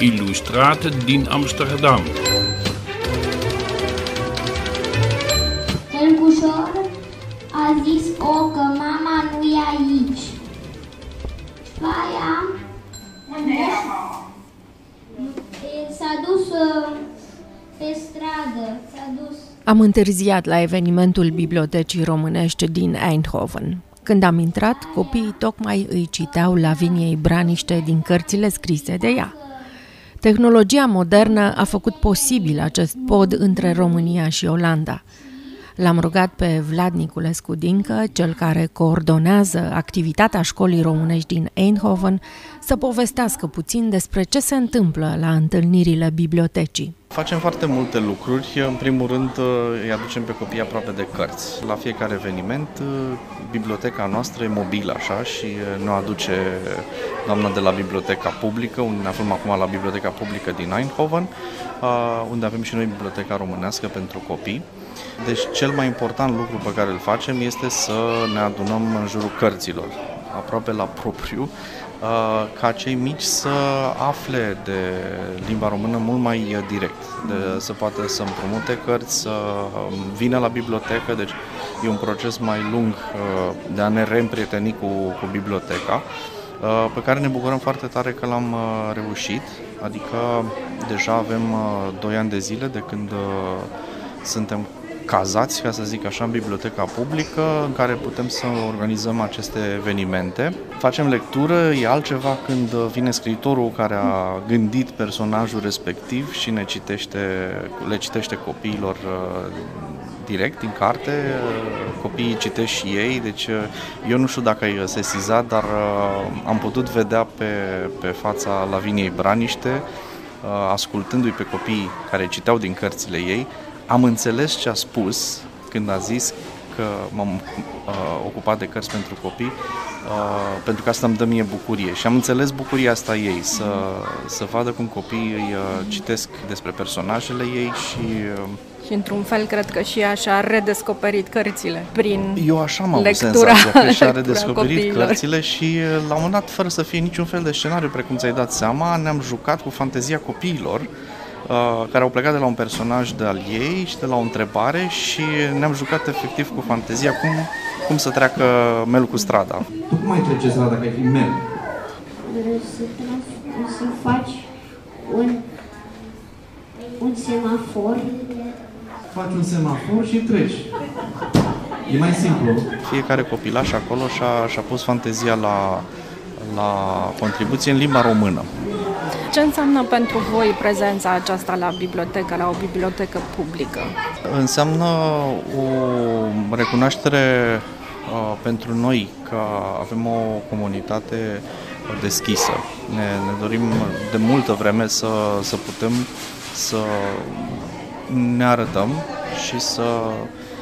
ilustrate din Amsterdam. Helgușor a zis o că mama nu e aici. Aia s-a dus uh, pe stradă, s-a dus. Am întârziat la evenimentul Bibliotecii Românești din Eindhoven. Când am intrat, copiii tocmai îi citeau Laviniei Braniște din cărțile scrise de ea. Tehnologia modernă a făcut posibil acest pod între România și Olanda. L-am rugat pe Vlad Niculescu Dincă, cel care coordonează activitatea școlii românești din Eindhoven, să povestească puțin despre ce se întâmplă la întâlnirile bibliotecii. Facem foarte multe lucruri. În primul rând îi aducem pe copii aproape de cărți. La fiecare eveniment, biblioteca noastră e mobilă așa și ne aduce doamna de la biblioteca publică, unde ne aflăm acum la biblioteca publică din Eindhoven, unde avem și noi biblioteca românească pentru copii. Deci cel mai important lucru pe care îl facem este să ne adunăm în jurul cărților, aproape la propriu, uh, ca cei mici să afle de limba română mult mai direct, de, să poată să împrumute cărți, să um, vină la bibliotecă, deci e un proces mai lung uh, de a ne reîmprieteni cu, cu biblioteca, uh, pe care ne bucurăm foarte tare că l-am reușit, adică deja avem 2 ani de zile de când suntem cazați, ca să zic așa, în biblioteca publică, în care putem să organizăm aceste evenimente. Facem lectură, e altceva când vine scriitorul care a gândit personajul respectiv și ne citește, le citește copiilor uh, direct din carte, uh, copiii citesc și ei, deci uh, eu nu știu dacă ai sesizat, dar am putut vedea pe, pe fața Laviniei Braniște, ascultându-i pe copiii care citeau din cărțile ei, am înțeles ce a spus când a zis că m-am uh, ocupat de cărți pentru copii, uh, pentru că asta îmi dă mie bucurie. Și am înțeles bucuria asta ei, să, să vadă cum copiii îi uh, citesc despre personajele ei și... Uh, și într-un fel cred că și ea și-a redescoperit cărțile prin Eu așa am avut senzația că și-a redescoperit copiilor. cărțile și uh, la un moment dat, fără să fie niciun fel de scenariu, precum ți-ai dat seama, ne-am jucat cu fantezia copiilor Uh, care au plecat de la un personaj de al ei și de la o întrebare și ne-am jucat efectiv cu fantezia cum, cum să treacă Mel cu strada. Tu cum ai trece strada dacă ai fi Mel? Să, să faci un, un semafor. Faci un semafor și treci. E mai simplu. Fiecare copilaș acolo și-a, și-a pus fantezia la, la contribuție în limba română. Ce înseamnă pentru voi prezența aceasta la bibliotecă, la o bibliotecă publică? Înseamnă o recunoaștere uh, pentru noi că avem o comunitate deschisă. Ne, ne dorim de multă vreme să, să putem să ne arătăm și să,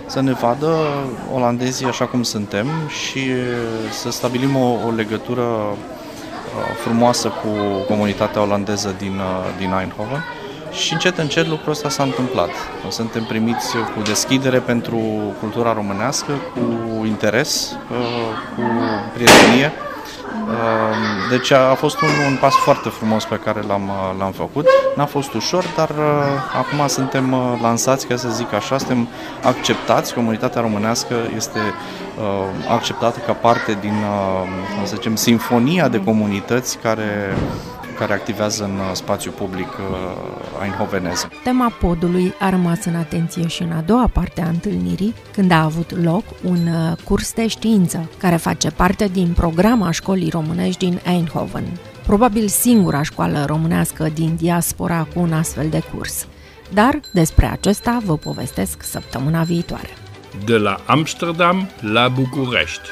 să ne vadă olandezii așa cum suntem și să stabilim o, o legătură frumoasă cu comunitatea olandeză din, uh, din Eindhoven și încet, încet lucrul ăsta s-a întâmplat. Suntem primiți cu deschidere pentru cultura românească, cu interes, uh, cu prietenie Ehm, deci a fost un, un pas foarte frumos pe care l-am, l-am făcut. N-a fost ușor, dar uh, acum suntem uh, lansați, ca să zic așa, suntem acceptați, comunitatea românească este uh, acceptată ca parte din, să zicem, sinfonia de comunități care care activează în uh, spațiu public uh, eindhovenez. Tema podului a rămas în atenție și în a doua parte a întâlnirii, când a avut loc un uh, curs de știință, care face parte din programa școlii românești din Eindhoven. Probabil singura școală românească din diaspora cu un astfel de curs. Dar despre acesta vă povestesc săptămâna viitoare. De la Amsterdam la București.